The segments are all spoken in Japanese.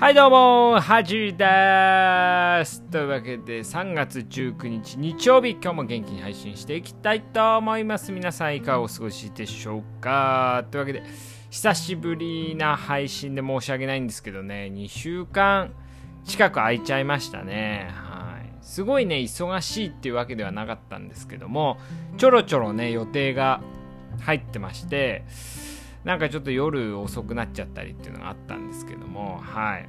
はいどうも、はじですというわけで3月19日日曜日、今日も元気に配信していきたいと思います。皆さんいかがお過ごしでしょうかというわけで、久しぶりな配信で申し訳ないんですけどね、2週間近く空いちゃいましたね。はい。すごいね、忙しいっていうわけではなかったんですけども、ちょろちょろね、予定が入ってまして、なんかちょっと夜遅くなっちゃったりっていうのがあったんですけども、はい。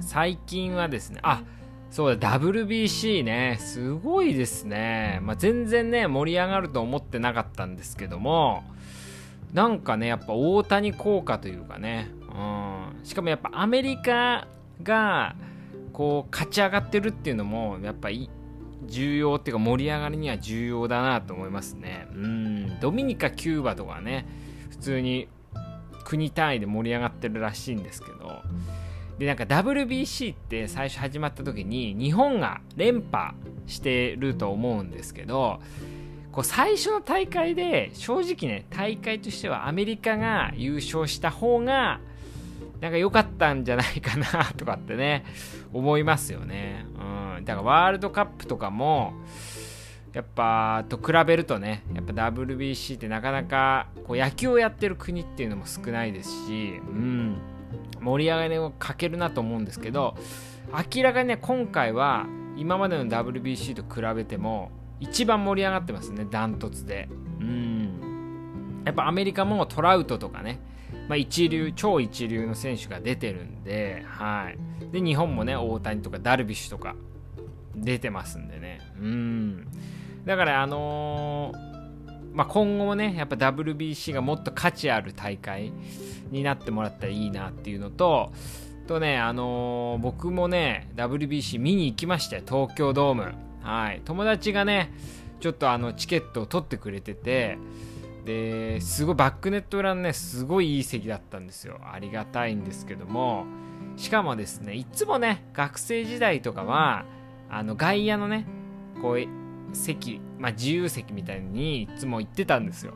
最近はですね、あ、そうだ、WBC ね、すごいですね。まあ、全然ね、盛り上がると思ってなかったんですけども、なんかね、やっぱ大谷効果というかね、うん、しかもやっぱアメリカが、こう、勝ち上がってるっていうのも、やっぱい重要っていうか盛り上がりには重要だなと思いますね。うん、ドミニカ、キューバとかね、普通に国単位で盛り上がってるらしいんですけどでなんか WBC って最初始まった時に日本が連覇してると思うんですけどこう最初の大会で正直ね大会としてはアメリカが優勝した方がなんか良かったんじゃないかなとかってね思いますよね、うん、だからワールドカップとかもやっぱと比べるとねやっぱ WBC ってなかなかこう野球をやってる国っていうのも少ないですし、うん、盛り上がりをかけるなと思うんですけど明らかにね今回は今までの WBC と比べても一番盛り上がってますねダントツで。うん。やっぱアメリカもトラウトとかねまあ、一流超一流の選手が出てるんで,、はい、で日本もね大谷とかダルビッシュとか出てますんでね。うん。だからあのー、まあ、今後もねやっぱ WBC がもっと価値ある大会になってもらったらいいなっていうのととねあのー、僕もね WBC 見に行きましたよ。東京ドーム。はい。友達がねちょっとあのチケットを取ってくれててですごいバックネット裏のねすごいいい席だったんですよ。ありがたいんですけども。しかもですねいつもね学生時代とかはあの外野のねこう席、まあ、自由席みたいにいつも行ってたんですよ。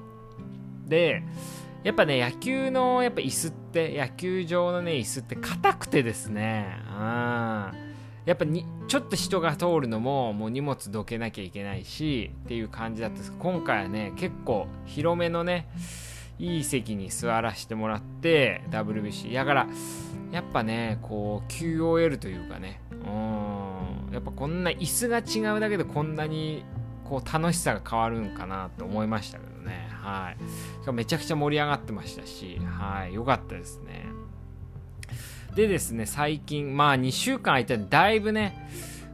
で、やっぱね、野球のやっぱ椅子って、野球場のね、椅子って硬くてですね、うん。やっぱに、ちょっと人が通るのも、もう荷物どけなきゃいけないし、っていう感じだったんですけど、今回はね、結構広めのね、いい席に座らせてもらって、WBC。だから、やっぱね、こう、QOL というかね、うん、やっぱこんな椅子が違うだけでこんなにこう楽しさが変わるんかなと思いましたけどね。はい。めちゃくちゃ盛り上がってましたし、はい。良かったですね。でですね、最近、まあ2週間空いたんで、だいぶね、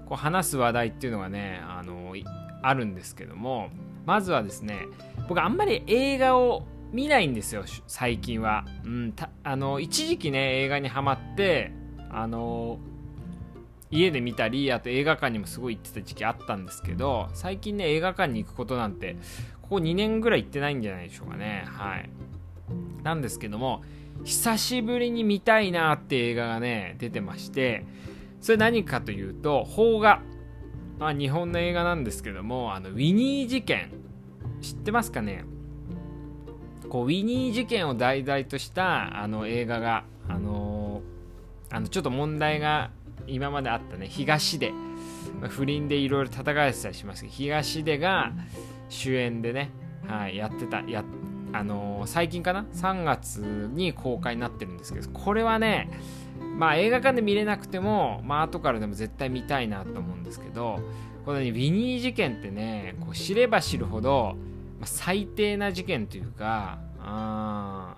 こう話す話題っていうのがね、あの、あるんですけども、まずはですね、僕あんまり映画を見ないんですよ、最近は。うん、あの、一時期ね、映画にハマって、あの、家で見たりあと映画館にもすごい行ってた時期あったんですけど最近ね映画館に行くことなんてここ2年ぐらい行ってないんじゃないでしょうかね。はい。なんですけども久しぶりに見たいなって映画がね出てましてそれ何かというと邦画。まあ日本の映画なんですけどもあのウィニー事件。知ってますかね？こうウィニー事件を題材としたあの映画があのー、あのちょっと問題が今まであったね東出、まあ、不倫でいろいろ戦われてたりしますけど東出が主演でね、はい、やってたやあのー、最近かな？3月に公開になってるんですけどこれはねまあ映画館で見れなくてもまあ後からでも絶対見たいなと思うんですけどこのねウィニー事件ってねこう知れば知るほど、まあ、最低な事件というかあ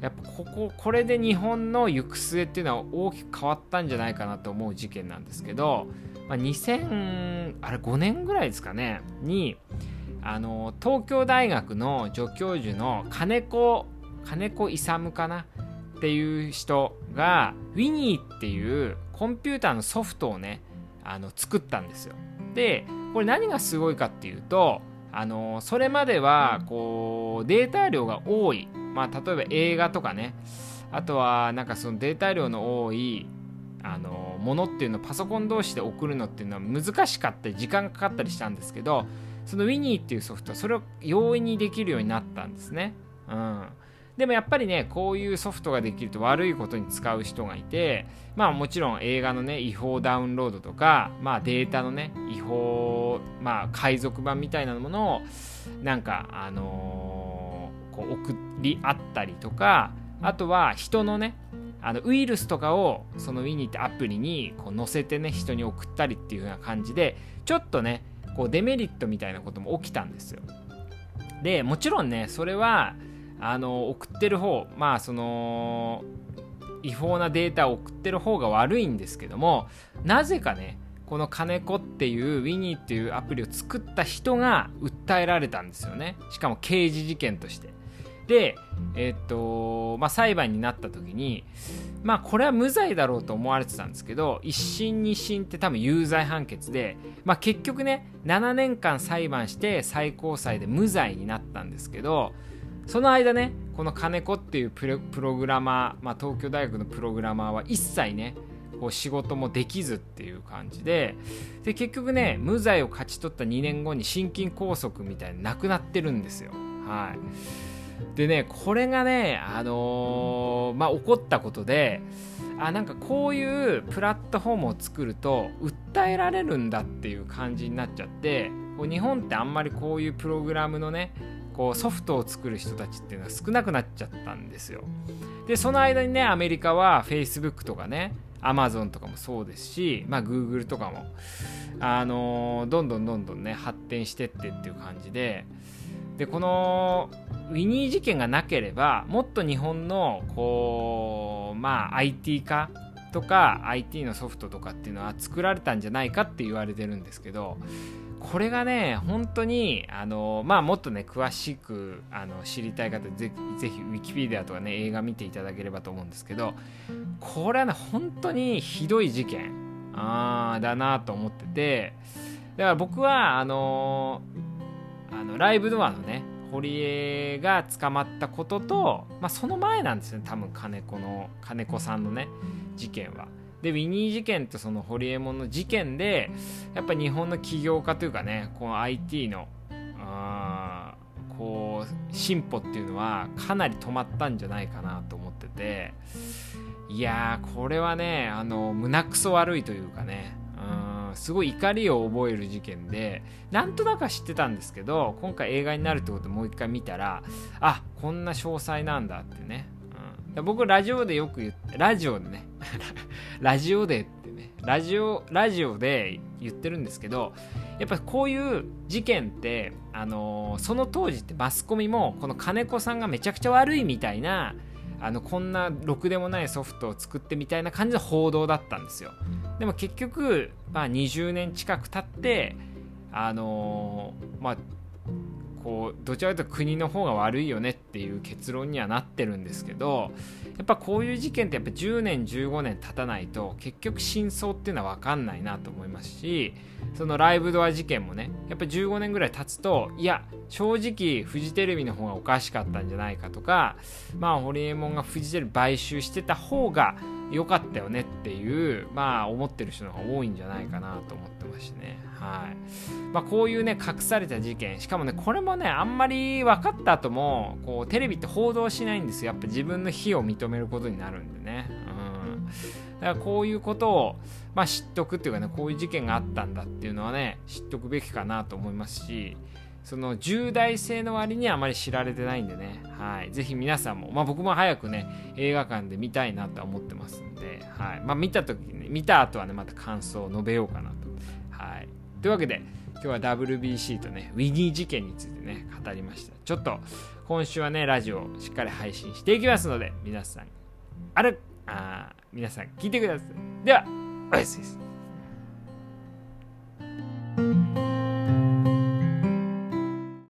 やっぱこここれで日本の行く末っていうのは大きく変わったんじゃないかなと思う事件なんですけど、まあ、2000あれ5年ぐらいですかねにあの東京大学の助教授の金子金子勇かなっていう人が Winnie っていうコンピューターのソフトをねあの作ったんですよ。でこれ何がすごいかっていうとあのそれまではこうデータ量が多いまあ、例えば映画とかねあとはなんかそのデータ量の多いあのものっていうのをパソコン同士で送るのっていうのは難しかったり時間かかったりしたんですけどその Winnie っていうソフトはそれを容易にできるようになったんですね。うん、でもやっぱりねこういうソフトができると悪いことに使う人がいてまあもちろん映画のね違法ダウンロードとかまあデータのね違法まあ海賊版みたいなものをなんかあのー、こう送り合ったりとかあとは人のねあのウイルスとかをそのウィニーってアプリにこう載せてね人に送ったりっていう風な感じでちょっとねこうデメリットみたいなことも起きたんですよ。でもちろんねそれはあの送ってる方まあその違法なデータを送ってる方が悪いんですけどもなぜかねこの金子っていうウィニーっていうアプリを作った人が訴えられたんですよね。しかも刑事事件として。で、え、っと、まあ、裁判になった時に、まあ、これは無罪だろうと思われてたんですけど、一審二審って多分有罪判決で、まあ、結局ね、7年間裁判して最高裁で無罪になったんですけど、その間ね、この金子っていうプログラマー、まあ、東京大学のプログラマーは一切ね、こう仕事もできずっていう感じでで結局ね無罪を勝ち取った2年後に心筋梗塞みたいに亡くなってるんですよ。はいでねこれがねあのー、まあ起こったことであなんかこういうプラットフォームを作ると訴えられるんだっていう感じになっちゃってこう日本ってあんまりこういうプログラムのねこうソフトを作る人たちっていうのは少なくなっちゃったんですよ。でその間にねアメリカは Facebook とかね Amazon とかもそうですし、まあ、Google とかも、あのー、どんどんどんどんね発展してってっていう感じででこのウィニー事件がなければもっと日本のこうまあ IT 化とか IT のソフトとかっていうのは作られたんじゃないかって言われてるんですけどこれがね本当にあのまあもっとね詳しくあの知りたい方ぜぜひウィキペディアとかね映画見ていただければと思うんですけどこれはね本当にひどい事件あだなと思っててだから僕はあののライブドアのね堀江が捕まったことと、まあ、その前なんですね多分金子の金子さんのね事件は。でウィニー事件とその堀江門の事件でやっぱ日本の起業家というかねこの IT のあこう進歩っていうのはかなり止まったんじゃないかなと思ってていやこれはねあの胸くそ悪いというかねすごい怒りを覚える事件でなんとなくは知ってたんですけど今回映画になるってことでもう一回見たらあこんな詳細なんだってね、うん、僕ラジオでよく言ってラジオでね。ラジオでってね。ラジオラジオで言ってるんですけどやっぱこういう事件って、あのー、その当時ってマスコミもこの金子さんがめちゃくちゃ悪いみたいなあのこんなろくでもないソフトを作ってみたいな感じの報道だったんですよ。でも結局、まあ、20年近く経ってあのー、まあこうどちらかというと国の方が悪いよねっていう結論にはなってるんですけどやっぱこういう事件ってやっぱ10年15年経たないと結局真相っていうのは分かんないなと思いますしそのライブドア事件もねやっぱ15年ぐらい経つといや正直フジテレビの方がおかしかったんじゃないかとかまあホリエモンがフジテレビ買収してた方が良かったよねっていうまあ思ってる人の方が多いんじゃないかなと思ってますしね。はい。まあこういうね隠された事件。しかもねこれもねあんまり分かった後もこうテレビって報道しないんですよ。やっぱ自分の非を認めることになるんでね。うん。だからこういうことをまあ、知っとくっていうかねこういう事件があったんだっていうのはね知っとくべきかなと思いますしその重大性の割にはあまり知られてないんでね、はい、ぜひ皆さんも、まあ、僕も早くね映画館で見たいなとは思ってますんで、はい。まあ、見た時に、ね、見た後はねまた感想を述べようかなと。はい、というわけで今日は WBC とねウィニー事件についてね語りました。ちょっと今週はねラジオをしっかり配信していきますので皆さんあるあ皆さん聞いてください。では Oasis.